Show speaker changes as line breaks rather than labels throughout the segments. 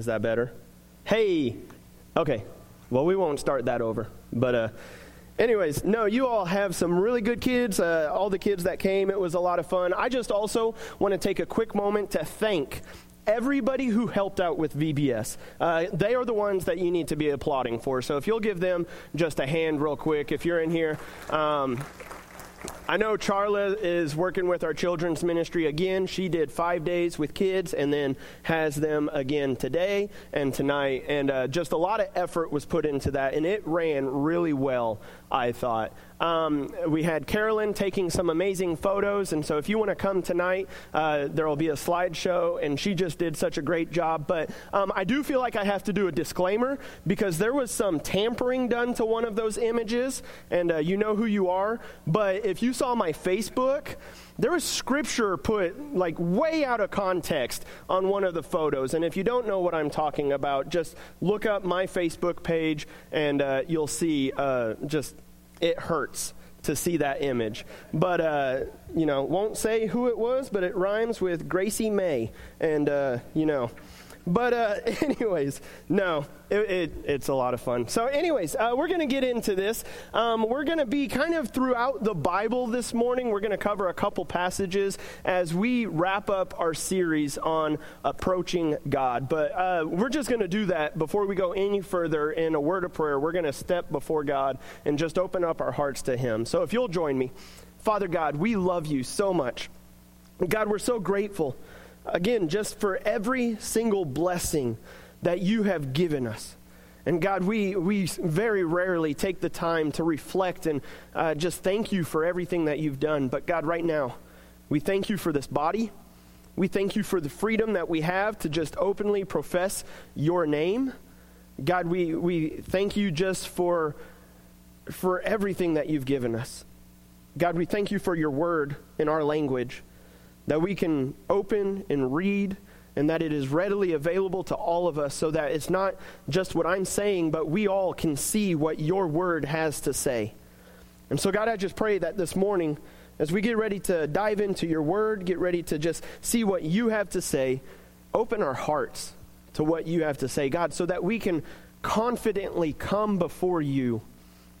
Is that better? Hey. Okay. Well, we won't start that over. But uh anyways, no, you all have some really good kids. Uh, all the kids that came, it was a lot of fun. I just also want to take a quick moment to thank everybody who helped out with VBS. Uh, they are the ones that you need to be applauding for. So if you'll give them just a hand real quick, if you're in here. Um, I know Charla is working with our children's ministry again. She did five days with kids and then has them again today and tonight. And uh, just a lot of effort was put into that, and it ran really well, I thought. Um, we had Carolyn taking some amazing photos, and so if you want to come tonight, uh, there will be a slideshow, and she just did such a great job. But um, I do feel like I have to do a disclaimer because there was some tampering done to one of those images, and uh, you know who you are. But if you saw my Facebook, there was scripture put like way out of context on one of the photos. And if you don't know what I'm talking about, just look up my Facebook page and uh, you'll see uh, just it hurts to see that image. But, uh, you know, won't say who it was, but it rhymes with Gracie May. And, uh, you know, but, uh, anyways, no, it, it, it's a lot of fun. So, anyways, uh, we're going to get into this. Um, we're going to be kind of throughout the Bible this morning. We're going to cover a couple passages as we wrap up our series on approaching God. But uh, we're just going to do that before we go any further in a word of prayer. We're going to step before God and just open up our hearts to Him. So, if you'll join me, Father God, we love you so much. God, we're so grateful again, just for every single blessing that you have given us. And God, we, we very rarely take the time to reflect and uh, just thank you for everything that you've done. But God, right now, we thank you for this body. We thank you for the freedom that we have to just openly profess your name. God, we, we thank you just for, for everything that you've given us. God, we thank you for your word in our language that we can open and read and that it is readily available to all of us so that it's not just what I'm saying, but we all can see what your word has to say. And so, God, I just pray that this morning, as we get ready to dive into your word, get ready to just see what you have to say, open our hearts to what you have to say, God, so that we can confidently come before you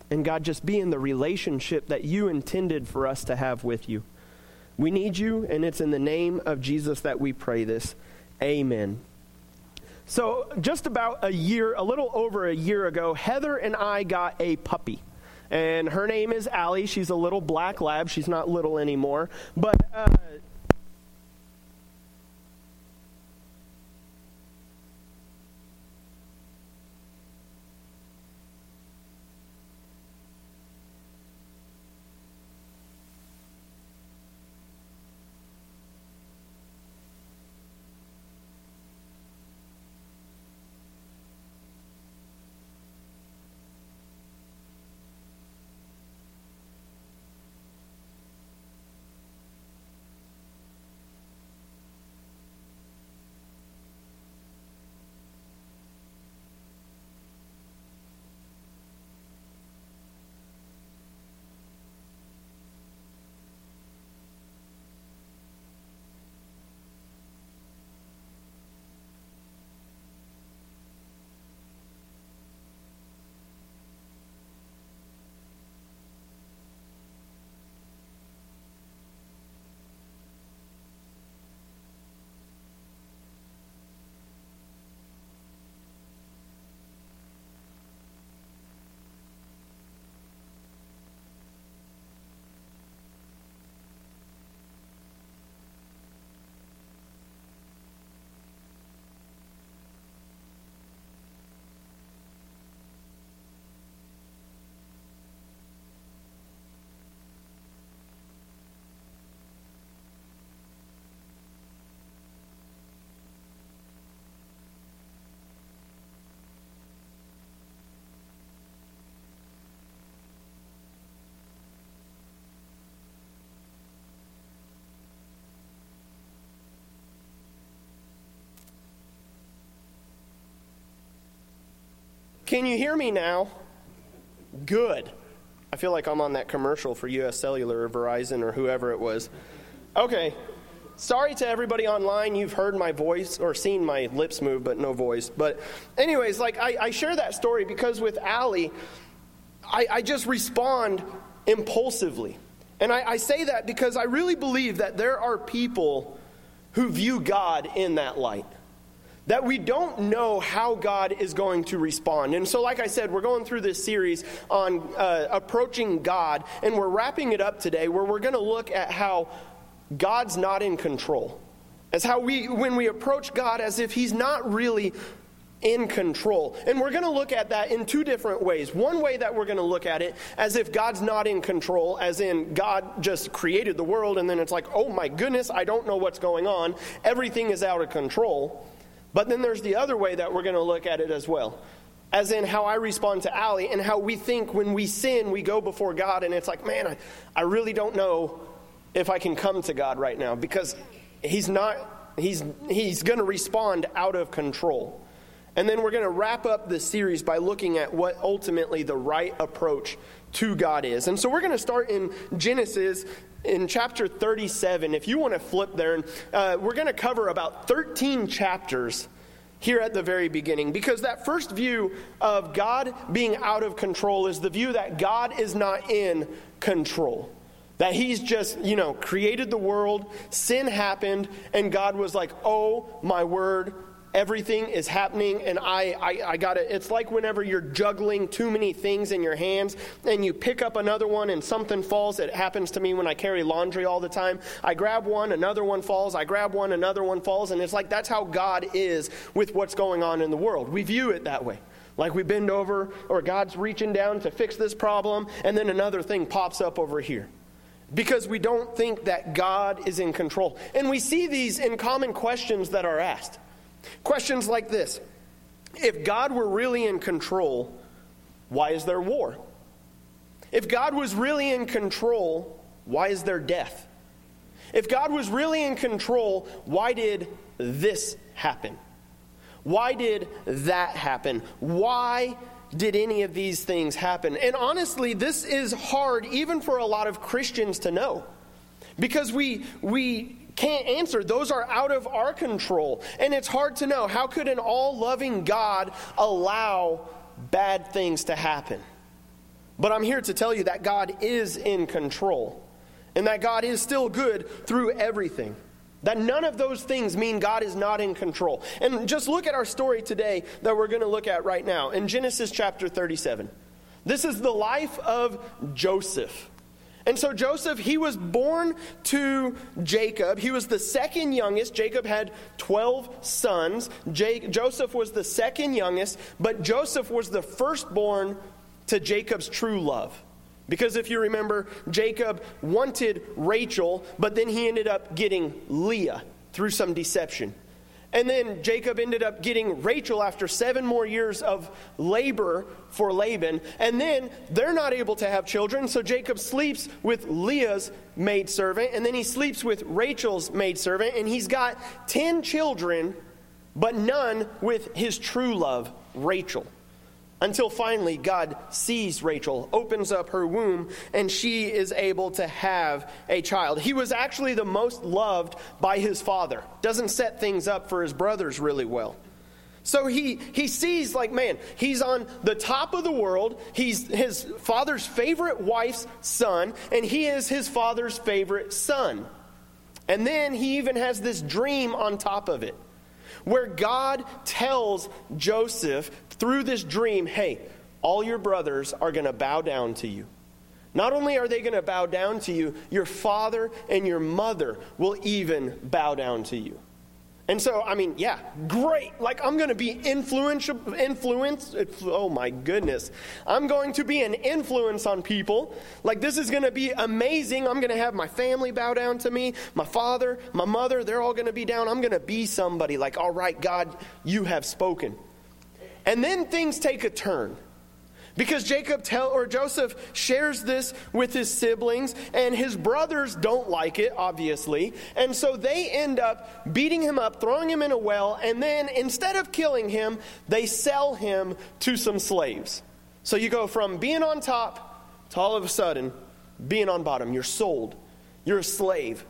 and, God, just be in the relationship that you intended for us to have with you. We need you, and it's in the name of Jesus that we pray this. Amen. So, just about a year, a little over a year ago, Heather and I got a puppy. And her name is Allie. She's a little black lab. She's not little anymore. But uh, Can you hear me now? Good. I feel like I'm on that commercial for US Cellular or Verizon or whoever it was. Okay. sorry to everybody online. You've heard my voice or seen my lips move, but no voice. But, anyways, like I, I share that story because with Allie, I, I just respond impulsively. And I, I say that because I really believe that there are people who view God in that light that we don't know how God is going to respond. And so, like I said, we're going through this series on uh, approaching God, and we're wrapping it up today where we're going to look at how God's not in control. As how we, when we approach God as if He's not really in control. And we're going to look at that in two different ways. One way that we're going to look at it as if God's not in control, as in God just created the world, and then it's like, oh my goodness, I don't know what's going on. Everything is out of control. But then there's the other way that we're going to look at it as well. As in how I respond to Allie and how we think when we sin, we go before God, and it's like, man, I, I really don't know if I can come to God right now because He's not, He's, he's going to respond out of control. And then we're going to wrap up this series by looking at what ultimately the right approach to God is. And so we're going to start in Genesis in chapter 37. If you want to flip there, and uh, we're going to cover about 13 chapters here at the very beginning because that first view of God being out of control is the view that God is not in control. That he's just, you know, created the world, sin happened, and God was like, oh my word, everything is happening and I, I, I got it. It's like whenever you're juggling too many things in your hands and you pick up another one and something falls. It happens to me when I carry laundry all the time. I grab one, another one falls. I grab one, another one falls. And it's like that's how God is with what's going on in the world. We view it that way. Like we bend over or God's reaching down to fix this problem and then another thing pops up over here because we don't think that God is in control. And we see these in common questions that are asked. Questions like this If God were really in control, why is there war? If God was really in control, why is there death? If God was really in control, why did this happen? Why did that happen? Why did any of these things happen? And honestly, this is hard even for a lot of Christians to know. Because we, we can't answer. Those are out of our control. And it's hard to know. How could an all loving God allow bad things to happen? But I'm here to tell you that God is in control and that God is still good through everything. That none of those things mean God is not in control. And just look at our story today that we're going to look at right now in Genesis chapter 37. This is the life of Joseph. And so Joseph, he was born to Jacob. He was the second youngest. Jacob had 12 sons. Joseph was the second youngest, but Joseph was the firstborn to Jacob's true love. Because if you remember, Jacob wanted Rachel, but then he ended up getting Leah through some deception. And then Jacob ended up getting Rachel after seven more years of labor for Laban. And then they're not able to have children, so Jacob sleeps with Leah's maidservant, and then he sleeps with Rachel's maidservant, and he's got 10 children, but none with his true love, Rachel until finally God sees Rachel, opens up her womb, and she is able to have a child. He was actually the most loved by his father. Doesn't set things up for his brothers really well. So he, he sees, like, man, he's on the top of the world. He's his father's favorite wife's son, and he is his father's favorite son. And then he even has this dream on top of it where God tells Joseph through this dream hey, all your brothers are going to bow down to you. Not only are they going to bow down to you, your father and your mother will even bow down to you. And so, I mean, yeah, great. Like, I'm going to be influential, influence. Oh my goodness. I'm going to be an influence on people. Like, this is going to be amazing. I'm going to have my family bow down to me. My father, my mother, they're all going to be down. I'm going to be somebody. Like, all right, God, you have spoken. And then things take a turn. Because Jacob tell or Joseph shares this with his siblings and his brothers don't like it obviously. And so they end up beating him up, throwing him in a well, and then instead of killing him, they sell him to some slaves. So you go from being on top to all of a sudden being on bottom. You're sold. You're a slave.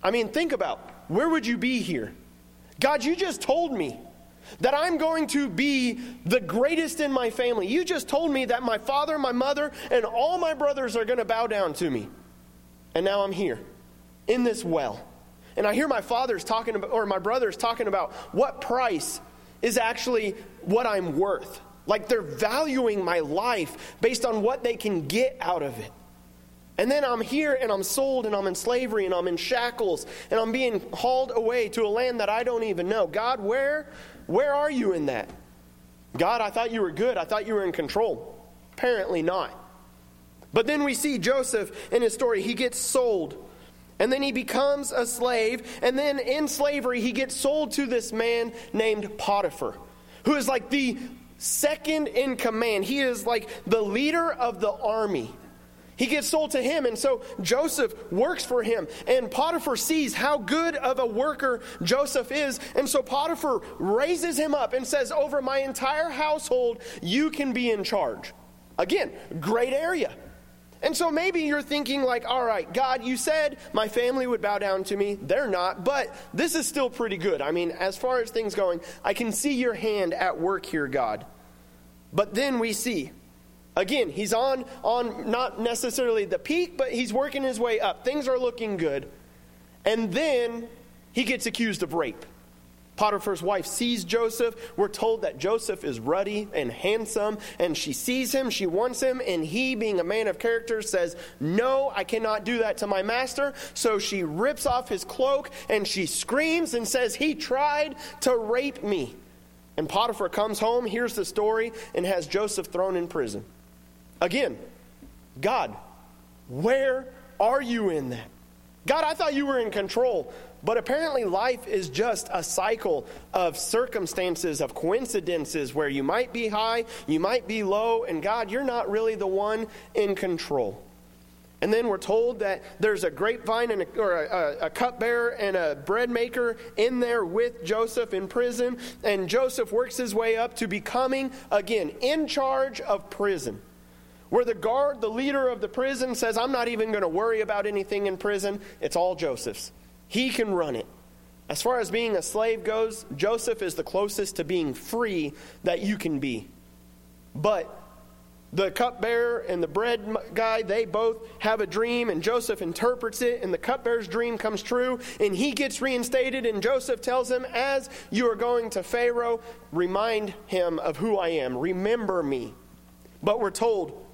I mean, think about where would you be here? God, you just told me that I'm going to be the greatest in my family. You just told me that my father, my mother, and all my brothers are going to bow down to me. And now I'm here in this well. And I hear my father's talking about, or my brother's talking about what price is actually what I'm worth. Like they're valuing my life based on what they can get out of it. And then I'm here and I'm sold and I'm in slavery and I'm in shackles and I'm being hauled away to a land that I don't even know. God, where where are you in that? God, I thought you were good. I thought you were in control. Apparently not. But then we see Joseph in his story. He gets sold. And then he becomes a slave. And then in slavery, he gets sold to this man named Potiphar, who is like the second in command. He is like the leader of the army. He gets sold to him, and so Joseph works for him. And Potiphar sees how good of a worker Joseph is. And so Potiphar raises him up and says, Over my entire household, you can be in charge. Again, great area. And so maybe you're thinking, like, all right, God, you said my family would bow down to me. They're not, but this is still pretty good. I mean, as far as things going, I can see your hand at work here, God. But then we see Again, he's on, on not necessarily the peak, but he's working his way up. Things are looking good. And then he gets accused of rape. Potiphar's wife sees Joseph. We're told that Joseph is ruddy and handsome, and she sees him, she wants him, and he, being a man of character, says, No, I cannot do that to my master. So she rips off his cloak and she screams and says, He tried to rape me. And Potiphar comes home, hears the story, and has Joseph thrown in prison. Again, God, where are you in that? God, I thought you were in control. But apparently, life is just a cycle of circumstances, of coincidences where you might be high, you might be low, and God, you're not really the one in control. And then we're told that there's a grapevine and a, or a, a cupbearer and a bread maker in there with Joseph in prison. And Joseph works his way up to becoming, again, in charge of prison. Where the guard, the leader of the prison, says, I'm not even going to worry about anything in prison, it's all Joseph's. He can run it. As far as being a slave goes, Joseph is the closest to being free that you can be. But the cupbearer and the bread guy, they both have a dream, and Joseph interprets it, and the cupbearer's dream comes true, and he gets reinstated, and Joseph tells him, As you are going to Pharaoh, remind him of who I am. Remember me. But we're told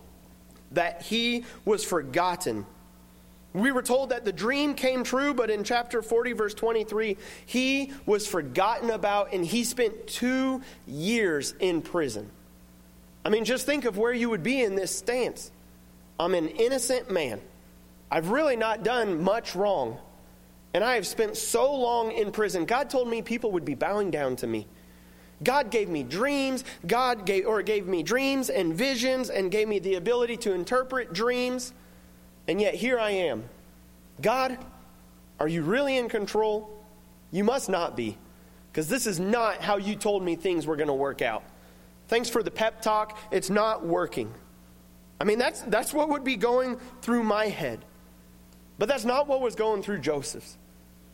that he was forgotten. We were told that the dream came true, but in chapter 40, verse 23, he was forgotten about and he spent two years in prison. I mean, just think of where you would be in this stance. I'm an innocent man. I've really not done much wrong. And I have spent so long in prison. God told me people would be bowing down to me. God gave me dreams, God gave or gave me dreams and visions and gave me the ability to interpret dreams. And yet here I am. God, are you really in control? You must not be, because this is not how you told me things were going to work out. Thanks for the pep talk. It's not working. I mean, that's, that's what would be going through my head. But that's not what was going through Joseph's.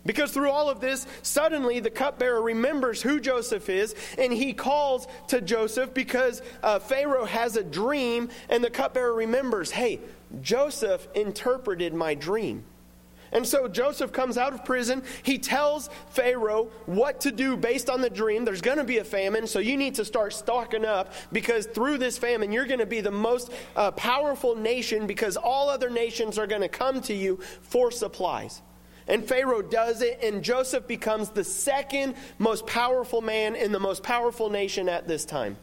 Because through all of this, suddenly the cupbearer remembers who Joseph is, and he calls to Joseph because uh, Pharaoh has a dream, and the cupbearer remembers, hey, Joseph interpreted my dream. And so Joseph comes out of prison. He tells Pharaoh what to do based on the dream. There's going to be a famine, so you need to start stocking up because through this famine, you're going to be the most uh, powerful nation because all other nations are going to come to you for supplies. And Pharaoh does it, and Joseph becomes the second most powerful man in the most powerful nation at this time.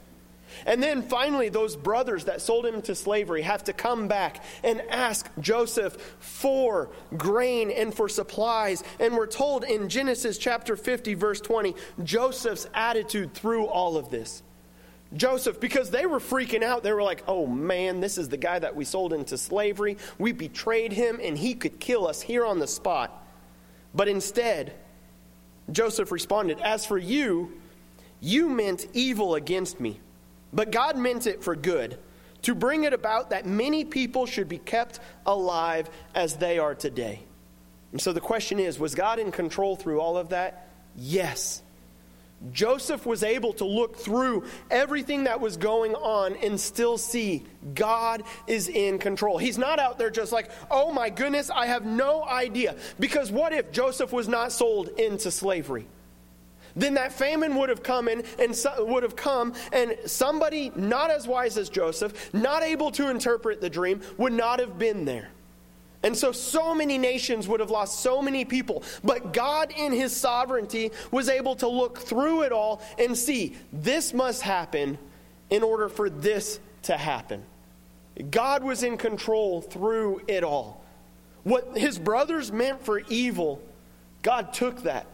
And then finally, those brothers that sold him to slavery have to come back and ask Joseph for grain and for supplies. And we're told in Genesis chapter 50, verse 20, Joseph's attitude through all of this. Joseph, because they were freaking out, they were like, oh man, this is the guy that we sold into slavery. We betrayed him, and he could kill us here on the spot. But instead, Joseph responded, As for you, you meant evil against me, but God meant it for good, to bring it about that many people should be kept alive as they are today. And so the question is was God in control through all of that? Yes. Joseph was able to look through everything that was going on and still see God is in control. He's not out there just like, oh my goodness, I have no idea. Because what if Joseph was not sold into slavery? Then that famine would have come in and so, would have come, and somebody not as wise as Joseph, not able to interpret the dream, would not have been there. And so, so many nations would have lost so many people. But God, in His sovereignty, was able to look through it all and see this must happen in order for this to happen. God was in control through it all. What His brothers meant for evil, God took that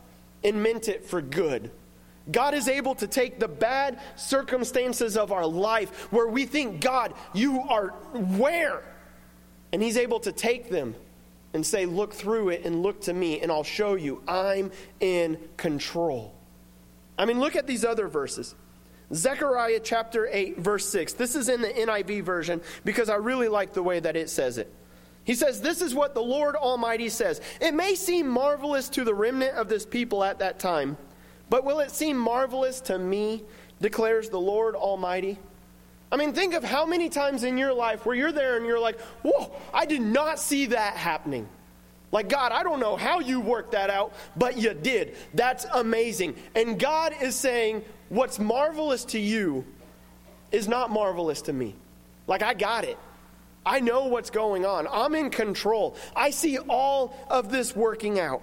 and meant it for good. God is able to take the bad circumstances of our life where we think, God, you are where? And he's able to take them and say, Look through it and look to me, and I'll show you I'm in control. I mean, look at these other verses. Zechariah chapter 8, verse 6. This is in the NIV version because I really like the way that it says it. He says, This is what the Lord Almighty says. It may seem marvelous to the remnant of this people at that time, but will it seem marvelous to me, declares the Lord Almighty? I mean, think of how many times in your life where you're there and you're like, whoa, I did not see that happening. Like, God, I don't know how you worked that out, but you did. That's amazing. And God is saying, what's marvelous to you is not marvelous to me. Like, I got it. I know what's going on. I'm in control. I see all of this working out.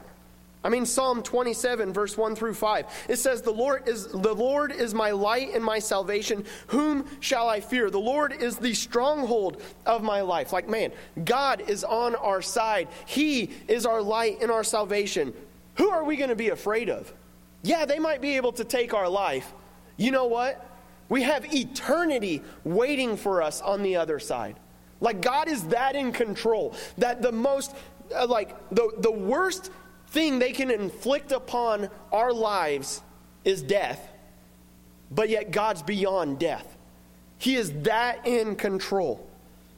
I mean Psalm 27 verse 1 through 5. It says the Lord is the Lord is my light and my salvation. Whom shall I fear? The Lord is the stronghold of my life. Like man, God is on our side. He is our light and our salvation. Who are we going to be afraid of? Yeah, they might be able to take our life. You know what? We have eternity waiting for us on the other side. Like God is that in control that the most uh, like the the worst thing they can inflict upon our lives is death, but yet God's beyond death. He is that in control.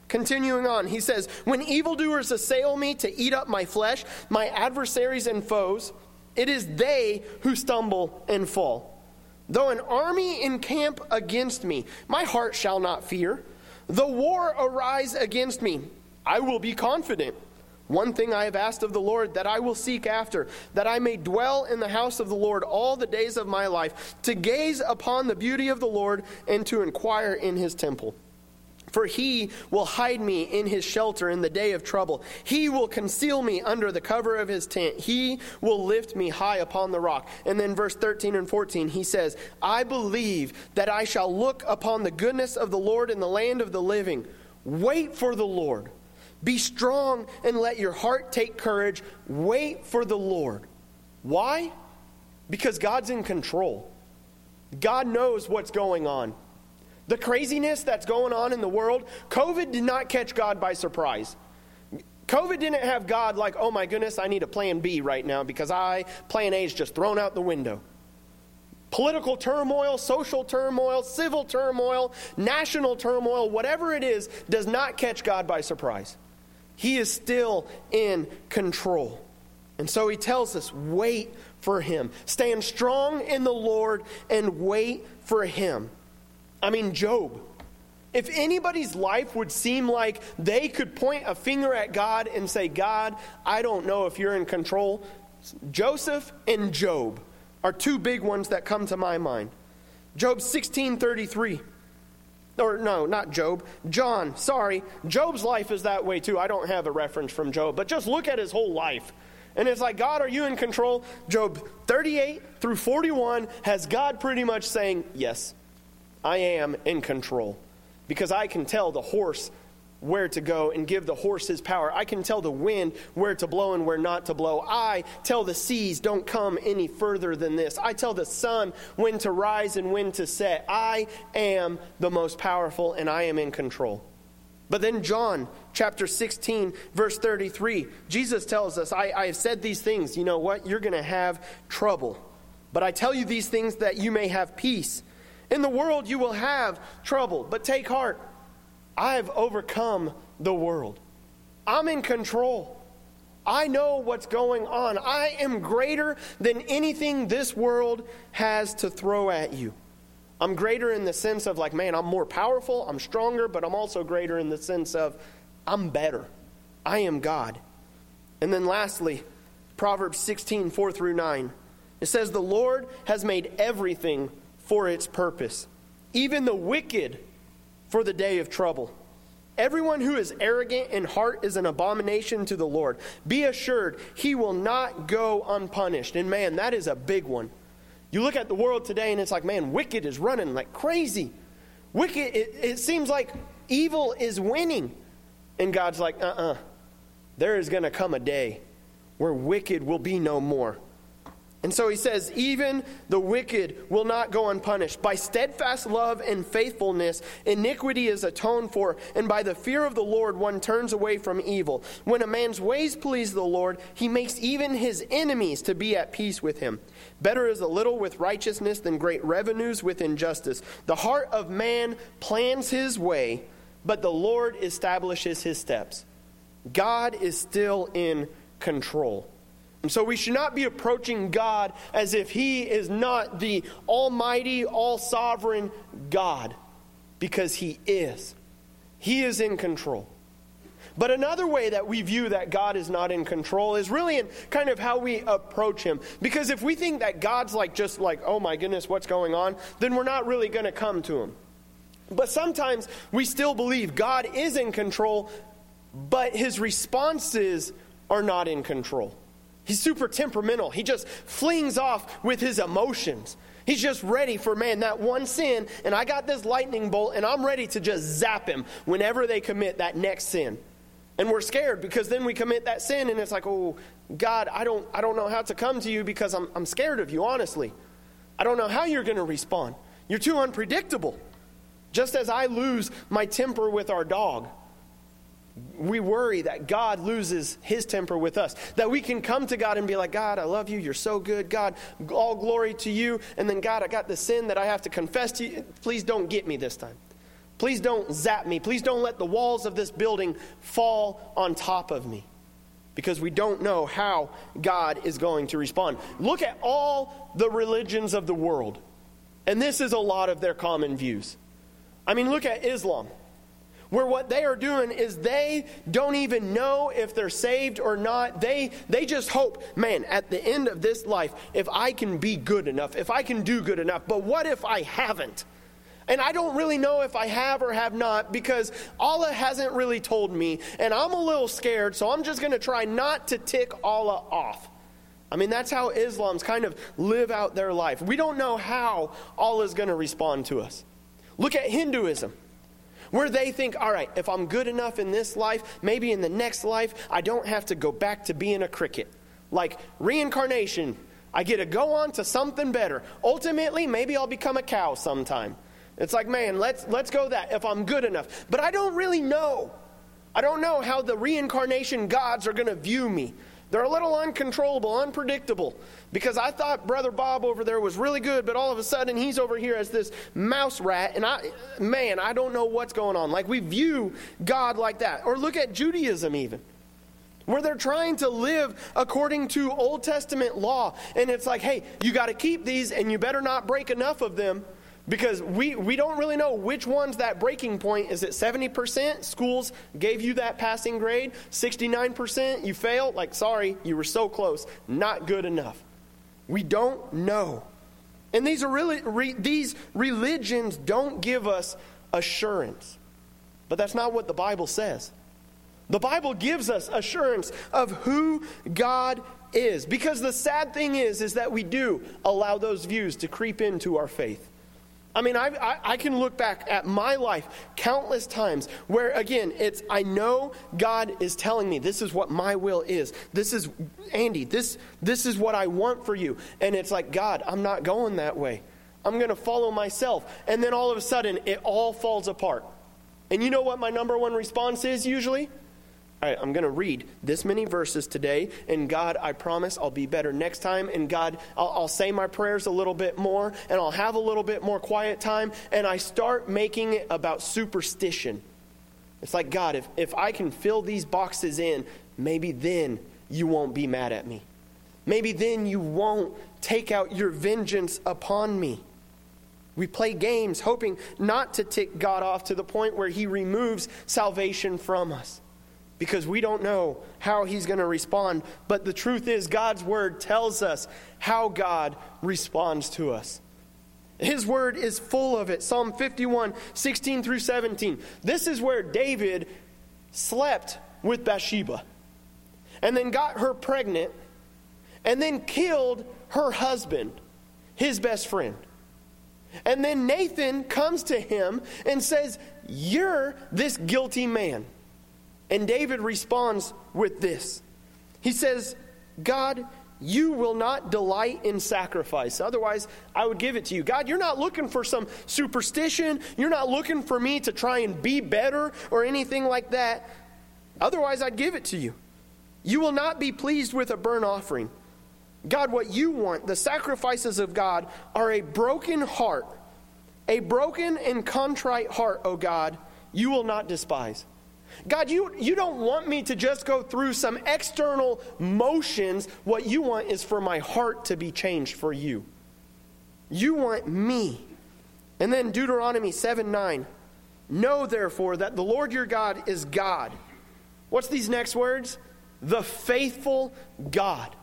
Continuing on, he says, When evildoers assail me to eat up my flesh, my adversaries and foes, it is they who stumble and fall. Though an army encamp against me, my heart shall not fear. The war arise against me, I will be confident. One thing I have asked of the Lord that I will seek after, that I may dwell in the house of the Lord all the days of my life, to gaze upon the beauty of the Lord and to inquire in his temple. For he will hide me in his shelter in the day of trouble. He will conceal me under the cover of his tent. He will lift me high upon the rock. And then, verse 13 and 14, he says, I believe that I shall look upon the goodness of the Lord in the land of the living. Wait for the Lord. Be strong and let your heart take courage. Wait for the Lord. Why? Because God's in control. God knows what's going on. The craziness that's going on in the world, COVID did not catch God by surprise. COVID didn't have God like, oh my goodness, I need a plan B right now because I, plan A is just thrown out the window. Political turmoil, social turmoil, civil turmoil, national turmoil, whatever it is, does not catch God by surprise. He is still in control. And so he tells us wait for him. Stand strong in the Lord and wait for him. I mean, Job. If anybody's life would seem like they could point a finger at God and say, God, I don't know if you're in control, Joseph and Job are two big ones that come to my mind. Job 16 33 or no, not Job, John, sorry. Job's life is that way too. I don't have a reference from Job, but just look at his whole life. And it's like, God, are you in control? Job 38 through 41 has God pretty much saying, Yes, I am in control. Because I can tell the horse where to go and give the horse his power. I can tell the wind where to blow and where not to blow. I tell the seas, don't come any further than this. I tell the sun when to rise and when to set. I am the most powerful and I am in control. But then, John chapter 16, verse 33, Jesus tells us, I, I have said these things. You know what? You're going to have trouble. But I tell you these things that you may have peace. In the world you will have trouble, but take heart. I've overcome the world. I'm in control. I know what's going on. I am greater than anything this world has to throw at you. I'm greater in the sense of, like, man, I'm more powerful, I'm stronger, but I'm also greater in the sense of, I'm better. I am God. And then lastly, Proverbs 16, 4 through 9. It says, The Lord has made everything for its purpose, even the wicked for the day of trouble. Everyone who is arrogant in heart is an abomination to the Lord. Be assured, he will not go unpunished. And man, that is a big one. You look at the world today and it's like, man, wicked is running like crazy. Wicked, it, it seems like evil is winning. And God's like, uh uh-uh. uh, there is going to come a day where wicked will be no more. And so he says, even the wicked will not go unpunished. By steadfast love and faithfulness, iniquity is atoned for, and by the fear of the Lord, one turns away from evil. When a man's ways please the Lord, he makes even his enemies to be at peace with him. Better is a little with righteousness than great revenues with injustice. The heart of man plans his way, but the Lord establishes his steps. God is still in control. And so we should not be approaching God as if He is not the almighty, all sovereign God, because He is. He is in control. But another way that we view that God is not in control is really in kind of how we approach Him. Because if we think that God's like just like, oh my goodness, what's going on, then we're not really going to come to Him. But sometimes we still believe God is in control, but His responses are not in control. He's super temperamental. He just flings off with his emotions. He's just ready for, man, that one sin, and I got this lightning bolt, and I'm ready to just zap him whenever they commit that next sin. And we're scared because then we commit that sin, and it's like, oh, God, I don't, I don't know how to come to you because I'm, I'm scared of you, honestly. I don't know how you're going to respond. You're too unpredictable. Just as I lose my temper with our dog we worry that God loses his temper with us. That we can come to God and be like, God, I love you. You're so good. God, all glory to you. And then, God, I got the sin that I have to confess to you. Please don't get me this time. Please don't zap me. Please don't let the walls of this building fall on top of me. Because we don't know how God is going to respond. Look at all the religions of the world. And this is a lot of their common views. I mean, look at Islam where what they are doing is they don't even know if they're saved or not. They, they just hope, man, at the end of this life, if I can be good enough, if I can do good enough, but what if I haven't? And I don't really know if I have or have not because Allah hasn't really told me, and I'm a little scared, so I'm just going to try not to tick Allah off. I mean, that's how Islam's kind of live out their life. We don't know how Allah is going to respond to us. Look at Hinduism where they think, all right, if I'm good enough in this life, maybe in the next life, I don't have to go back to being a cricket. Like reincarnation, I get to go on to something better. Ultimately, maybe I'll become a cow sometime. It's like, man, let's, let's go that if I'm good enough. But I don't really know. I don't know how the reincarnation gods are going to view me. They're a little uncontrollable, unpredictable. Because I thought Brother Bob over there was really good, but all of a sudden he's over here as this mouse rat, and I, man, I don't know what's going on. Like we view God like that. Or look at Judaism, even, where they're trying to live according to Old Testament law. And it's like, hey, you got to keep these, and you better not break enough of them because we, we don't really know which one's that breaking point. Is it 70%? Schools gave you that passing grade. 69%? You failed? Like, sorry, you were so close. Not good enough. We don't know. And these, are really, re, these religions don't give us assurance. But that's not what the Bible says. The Bible gives us assurance of who God is. Because the sad thing is, is that we do allow those views to creep into our faith. I mean, I, I, I, can look back at my life countless times where, again, it's I know God is telling me this is what my will is. This is, Andy, this, this is what I want for you. And it's like, God, I'm not going that way. I'm going to follow myself. And then all of a sudden, it all falls apart. And you know what my number one response is usually? I'm going to read this many verses today, and God, I promise I'll be better next time. And God, I'll, I'll, say my prayers a little bit more, and I'll have a little bit more quiet time. And I start making it about superstition. It's like, God, if, if I can fill these boxes in, maybe then you won't be mad at me. Maybe then you won't take out your vengeance upon me. We play games hoping not to tick God off to the point where he removes salvation from us because we don't know how he's going to respond. But the truth is, God's word tells us how God responds to us. His word is full of it. Psalm 51, 16 through 17. This is where David slept with Bathsheba and then got her pregnant and then killed her husband, his best friend. And then Nathan comes to him and says, You're this guilty man. And David responds with this He says, God, you will not delight in sacrifice. Otherwise, I would give it to you. God, you're not looking for some superstition. You're not looking for me to try and be better or anything like that. Otherwise, I'd give it to you. You will not be pleased with a burnt offering. God, what you want, the sacrifices of God, are a broken heart. A broken and contrite heart, O God, you will not despise. God, you, you don't want me to just go through some external motions. What you want is for my heart to be changed for you. You want me. And then Deuteronomy 7 9. Know therefore that the Lord your God is God. What's these next words? The faithful God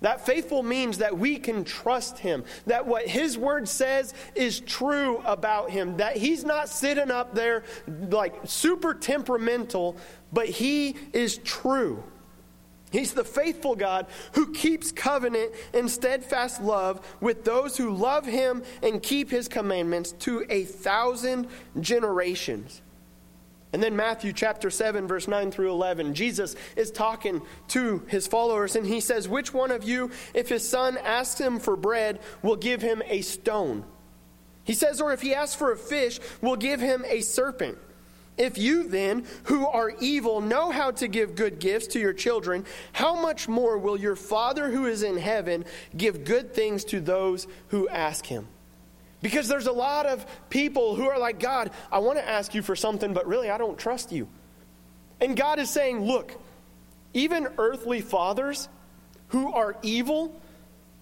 that faithful means that we can trust him, that what his word says is true about him, that he's not sitting up there like super temperamental, but he is true. He's the faithful God who keeps covenant and steadfast love with those who love him and keep his commandments to a thousand generations. And then Matthew chapter 7, verse 9 through 11, Jesus is talking to his followers, and he says, Which one of you, if his son asks him for bread, will give him a stone? He says, Or if he asks for a fish, will give him a serpent? If you then, who are evil, know how to give good gifts to your children, how much more will your Father who is in heaven give good things to those who ask him? Because there's a lot of people who are like, God, I want to ask you for something, but really I don't trust you. And God is saying, look, even earthly fathers who are evil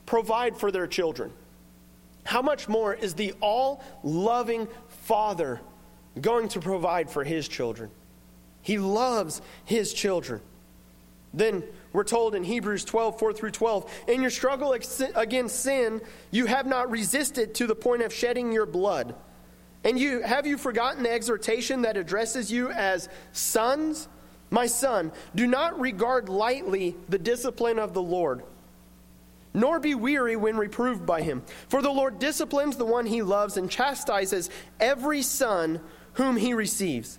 provide for their children. How much more is the all loving Father going to provide for his children? He loves his children. Then we're told in Hebrews 12, 4 through 12, in your struggle against sin, you have not resisted to the point of shedding your blood. And you have you forgotten the exhortation that addresses you as sons? My son, do not regard lightly the discipline of the Lord, nor be weary when reproved by him. For the Lord disciplines the one he loves and chastises every son whom he receives.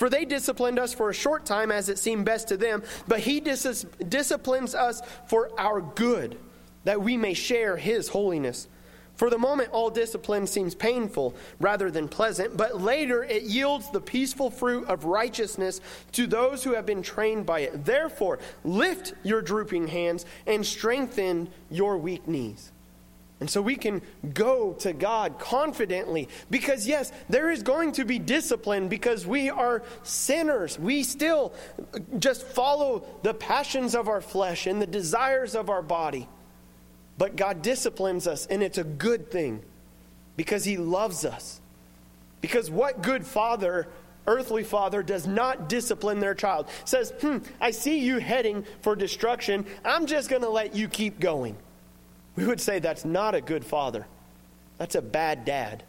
For they disciplined us for a short time as it seemed best to them, but he dis- disciplines us for our good, that we may share his holiness. For the moment, all discipline seems painful rather than pleasant, but later it yields the peaceful fruit of righteousness to those who have been trained by it. Therefore, lift your drooping hands and strengthen your weak knees. And so we can go to God confidently because, yes, there is going to be discipline because we are sinners. We still just follow the passions of our flesh and the desires of our body. But God disciplines us, and it's a good thing because He loves us. Because what good father, earthly father, does not discipline their child? Says, hmm, I see you heading for destruction. I'm just going to let you keep going. We would say that's not a good father. That's a bad dad.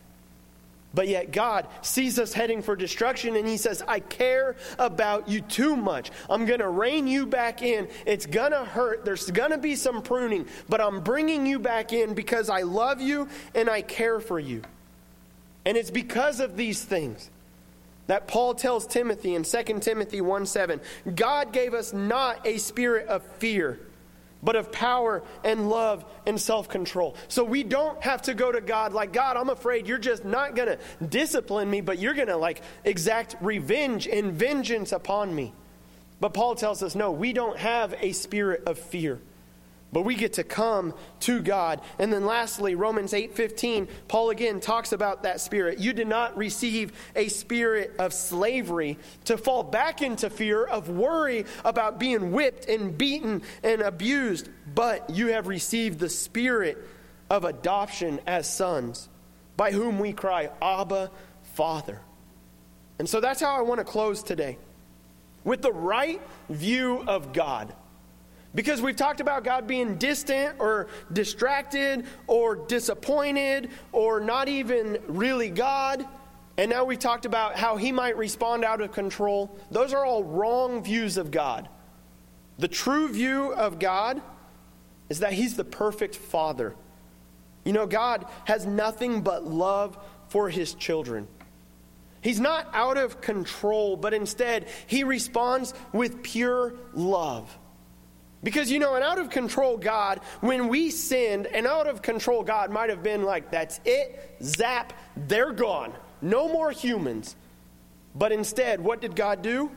But yet, God sees us heading for destruction, and He says, I care about you too much. I'm going to rein you back in. It's going to hurt. There's going to be some pruning, but I'm bringing you back in because I love you and I care for you. And it's because of these things that Paul tells Timothy in 2 Timothy 1 7 God gave us not a spirit of fear but of power and love and self control. So we don't have to go to God like, God, I'm afraid you're just not going to discipline me, but you're going to like exact revenge and vengeance upon me. But Paul tells us, no, we don't have a spirit of fear. But we get to come to God. And then lastly, Romans 8:15, Paul again talks about that spirit. You did not receive a spirit of slavery to fall back into fear of worry about being whipped and beaten and abused, but you have received the spirit of adoption as sons, by whom we cry, "Abba, Father." And so that's how I want to close today. With the right view of God. Because we've talked about God being distant or distracted or disappointed or not even really God. And now we've talked about how he might respond out of control. Those are all wrong views of God. The true view of God is that he's the perfect father. You know, God has nothing but love for his children. He's not out of control, but instead, he responds with pure love. Because, you know, an out of control God, when we sinned, an out of control God might have been like, that's it, zap, they're gone. No more humans. But instead, what did God do?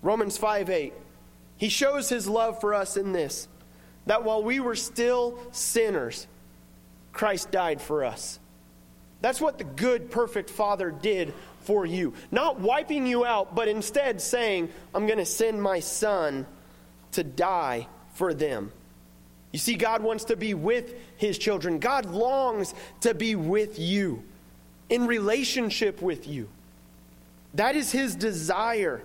Romans 5 8. He shows his love for us in this that while we were still sinners, Christ died for us. That's what the good, perfect Father did for you. Not wiping you out, but instead saying, I'm going to send my Son to die for them. You see, God wants to be with his children. God longs to be with you, in relationship with you. That is his desire.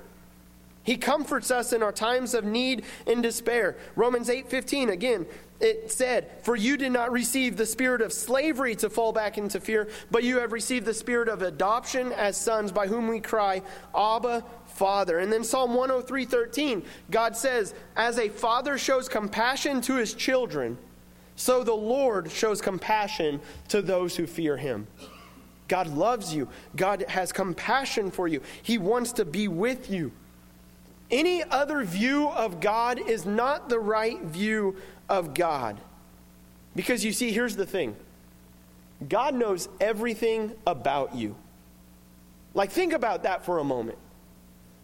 He comforts us in our times of need and despair. Romans 8:15 again, it said, For you did not receive the spirit of slavery to fall back into fear, but you have received the spirit of adoption as sons, by whom we cry, Abba, Father. And then Psalm 103:13, God says, As a father shows compassion to his children, so the Lord shows compassion to those who fear him. God loves you, God has compassion for you, He wants to be with you. Any other view of God is not the right view of God. Because you see, here's the thing God knows everything about you. Like, think about that for a moment.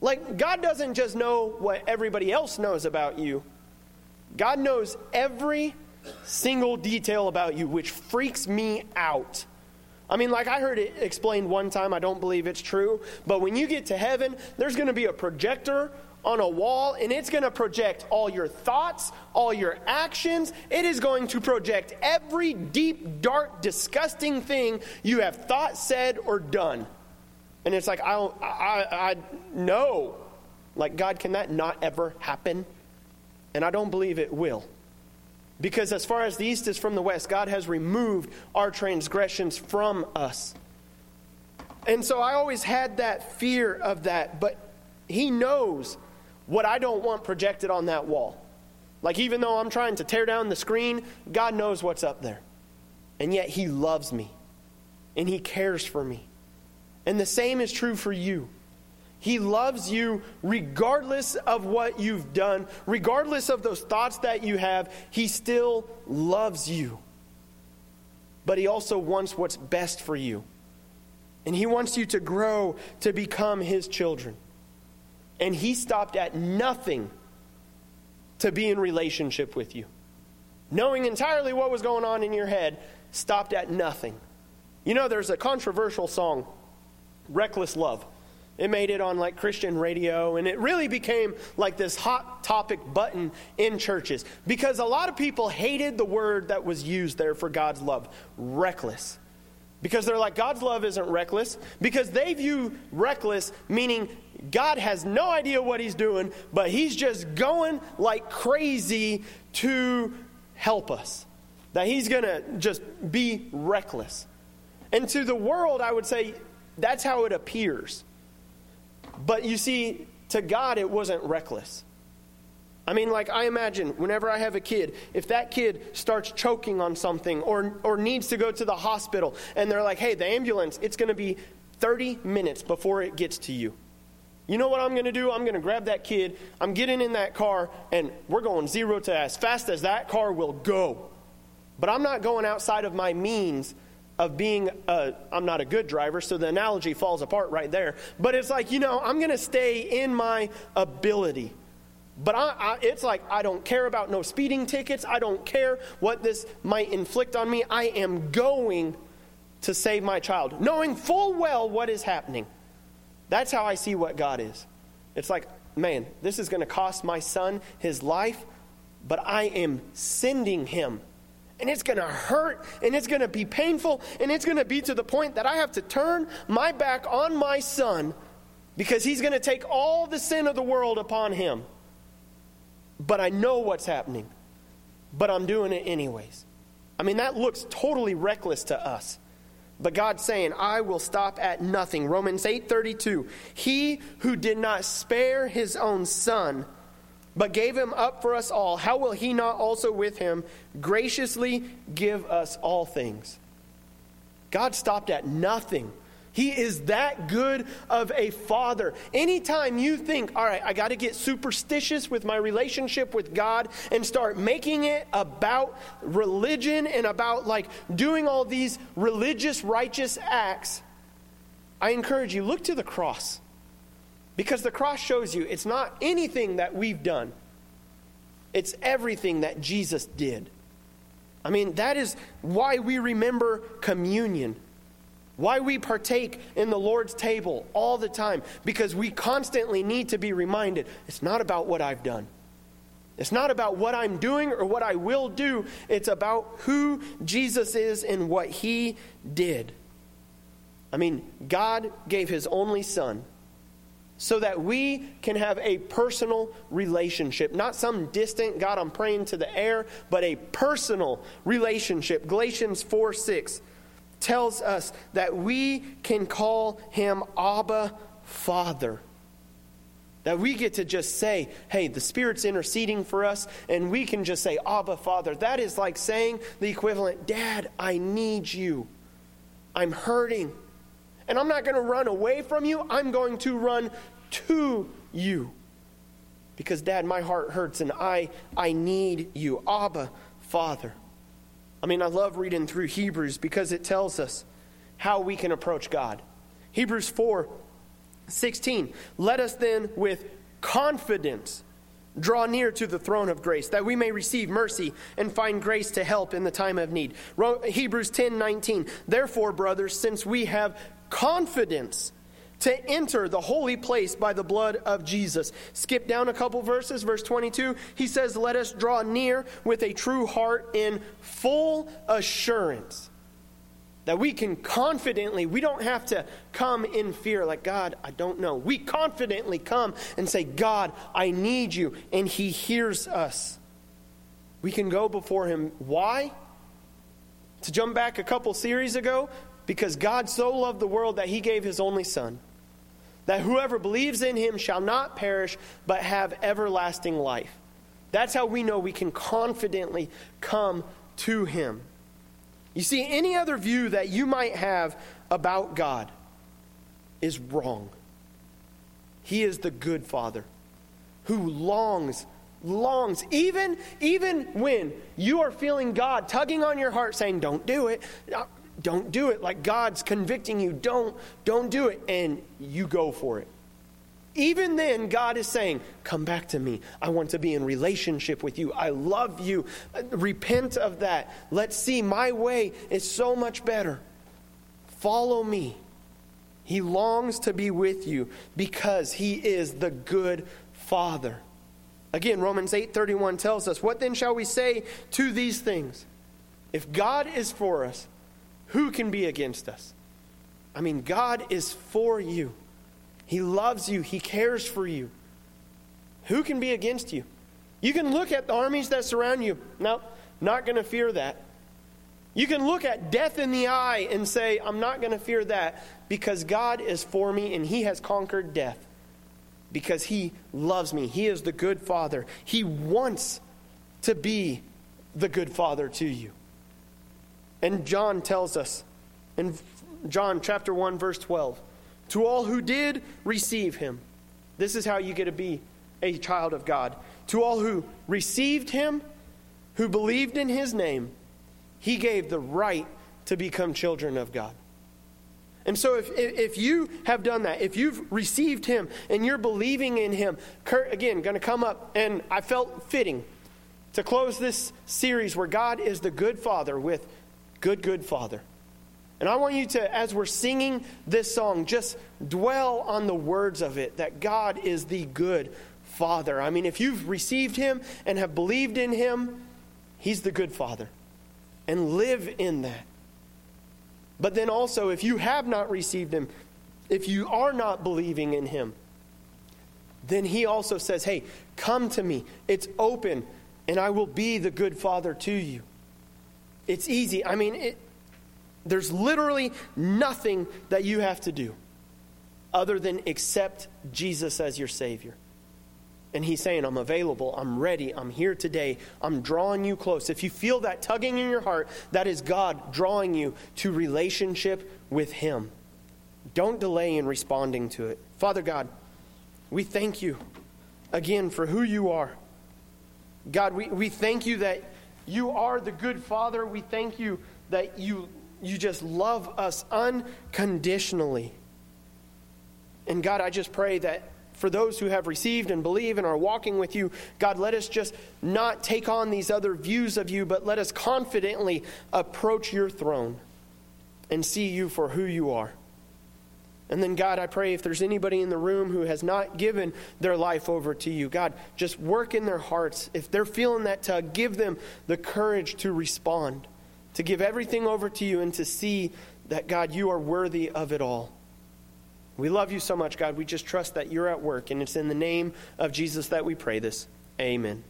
Like, God doesn't just know what everybody else knows about you, God knows every single detail about you, which freaks me out. I mean, like I heard it explained one time, I don't believe it's true, but when you get to heaven, there's going to be a projector on a wall and it's going to project all your thoughts, all your actions. It is going to project every deep, dark, disgusting thing you have thought, said, or done. And it's like, I, don't, I, I, know. Like, God, can that not ever happen? And I don't believe it will. Because as far as the east is from the west, God has removed our transgressions from us. And so I always had that fear of that, but He knows what I don't want projected on that wall. Like, even though I'm trying to tear down the screen, God knows what's up there. And yet, He loves me and He cares for me. And the same is true for you. He loves you regardless of what you've done, regardless of those thoughts that you have. He still loves you. But He also wants what's best for you. And He wants you to grow to become His children. And he stopped at nothing to be in relationship with you. Knowing entirely what was going on in your head, stopped at nothing. You know, there's a controversial song, Reckless Love. It made it on like Christian radio, and it really became like this hot topic button in churches because a lot of people hated the word that was used there for God's love reckless. Because they're like, God's love isn't reckless. Because they view reckless meaning God has no idea what he's doing, but he's just going like crazy to help us. That he's going to just be reckless. And to the world, I would say that's how it appears. But you see, to God, it wasn't reckless. I mean, like, I imagine whenever I have a kid, if that kid starts choking on something or, or needs to go to the hospital, and they're like, hey, the ambulance, it's going to be 30 minutes before it gets to you. You know what I'm going to do? I'm going to grab that kid. I'm getting in that car, and we're going zero to as fast as that car will go. But I'm not going outside of my means of being a, I'm not a good driver, so the analogy falls apart right there. But it's like, you know, I'm going to stay in my ability. But I, I, it's like, I don't care about no speeding tickets. I don't care what this might inflict on me. I am going to save my child, knowing full well what is happening. That's how I see what God is. It's like, man, this is going to cost my son his life, but I am sending him. And it's going to hurt, and it's going to be painful, and it's going to be to the point that I have to turn my back on my son because he's going to take all the sin of the world upon him. But I know what's happening, but I'm doing it anyways. I mean, that looks totally reckless to us. But God's saying, I will stop at nothing. Romans 8:32. He who did not spare his own son, but gave him up for us all, how will he not also with him graciously give us all things? God stopped at nothing he is that good of a father. Anytime you think, all right, I got to get superstitious with my relationship with God and start making it about religion and about like doing all these religious, righteous acts, I encourage you, look to the cross. Because the cross shows you it's not anything that we've done, it's everything that Jesus did. I mean, that is why we remember communion. Why we partake in the Lord's table all the time? Because we constantly need to be reminded it's not about what I've done. It's not about what I'm doing or what I will do. It's about who Jesus is and what he did. I mean, God gave his only son so that we can have a personal relationship. Not some distant, God, I'm praying to the air, but a personal relationship. Galatians 4 6 tells us that we can call him Abba Father. That we get to just say, hey, the Spirit's interceding for us, and we can just say, Abba, Father. That is like saying the equivalent, Dad, I need you. I'm hurting. And I'm not going to run away from you, I'm going to run to you. Because, Dad, my heart hurts, and I, I need you. Abba, Father. I mean, I love reading through Hebrews because it tells us how we can approach God. Hebrews 4 16. Let us then with confidence draw near to the throne of grace that we may receive mercy and find grace to help in the time of need. Hebrews 10 19. Therefore, brothers, since we have confidence to enter the holy place by the blood of Jesus. Skip down a couple verses, verse 22. He says, Let us draw near with a true heart in full assurance. That we can confidently, we don't have to come in fear, like, God, I don't know. We confidently come and say, God, I need you. And He hears us. We can go before Him. Why? To jump back a couple series ago, because God so loved the world that He gave His only Son that whoever believes in him shall not perish, but have everlasting life. That's how we know we can confidently come to him. You see, any other view that you might have about God is wrong. He is the good Father who longs, longs, even, even when you are feeling God tugging on your heart saying, Don't do it don't do it. Like god's convicting you. Don't don't do it. And you go for it. Even then god is saying come back to me. I want to be in relationship with you. I love you. Repent of that. Let's see. My way is so much better. Follow me. He longs to be with you because he is the good father. Again romans 8:31 tells us what then shall we say to these things? If god is for us who can be against us? I mean, God is for you. He loves you. He cares for you. Who can be against you? You can look at the armies that surround you. No, not going to fear that. You can look at death in the eye and say, I'm not going to fear that because God is for me and He has conquered death. Because He loves me. He is the good Father. He wants to be the good Father to you. And John tells us in John chapter 1 verse 12, to all who did receive him, This is how you get to be a child of God. To all who received him, who believed in his name, he gave the right to become children of God. And so, if, if you have done that, if you've received him and you're believing in him, Kurt, again, going to come up, and I felt fitting to close this series where God is the good father with good, good father. And I want you to, as we're singing this song, just dwell on the words of it that God is the good father. I mean, if you've received him and have believed in him, he's the good father. And live in that. But then also, if you have not received him, if you are not believing in him, then he also says, Hey, come to me. It's open, and I will be the good father to you. It's easy. I mean, it, there's literally nothing that you have to do other than accept Jesus as your Savior. And he's saying, I'm available, I'm ready, I'm here today, I'm drawing you close. If you feel that tugging in your heart, that is God drawing you to relationship with him. Don't delay in responding to it. Father God, we thank you again for who you are. God, we, we thank you that you are the good Father. We thank you that you, you just love us unconditionally. And God, I just pray that for those who have received and believe and are walking with you, God, let us just not take on these other views of you, but let us confidently approach your throne and see you for who you are. And then, God, I pray if there's anybody in the room who has not given their life over to you, God, just work in their hearts. If they're feeling that tug, give them the courage to respond, to give everything over to you, and to see that, God, you are worthy of it all. We love you so much, God. We just trust that you're at work. And it's in the name of Jesus that we pray this. Amen.